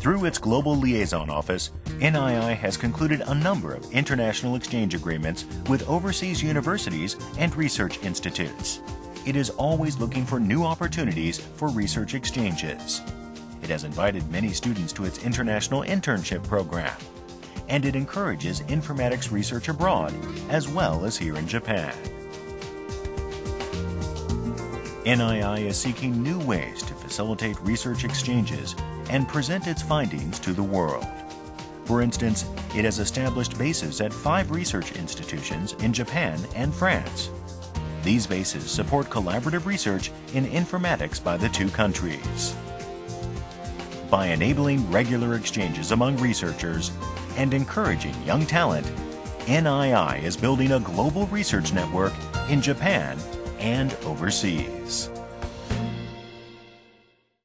Through its Global Liaison Office, NII has concluded a number of international exchange agreements with overseas universities and research institutes. It is always looking for new opportunities for research exchanges. It has invited many students to its international internship program, and it encourages informatics research abroad as well as here in Japan. NII is seeking new ways to facilitate research exchanges and present its findings to the world. For instance, it has established bases at five research institutions in Japan and France. These bases support collaborative research in informatics by the two countries. By enabling regular exchanges among researchers and encouraging young talent, NII is building a global research network in Japan and overseas.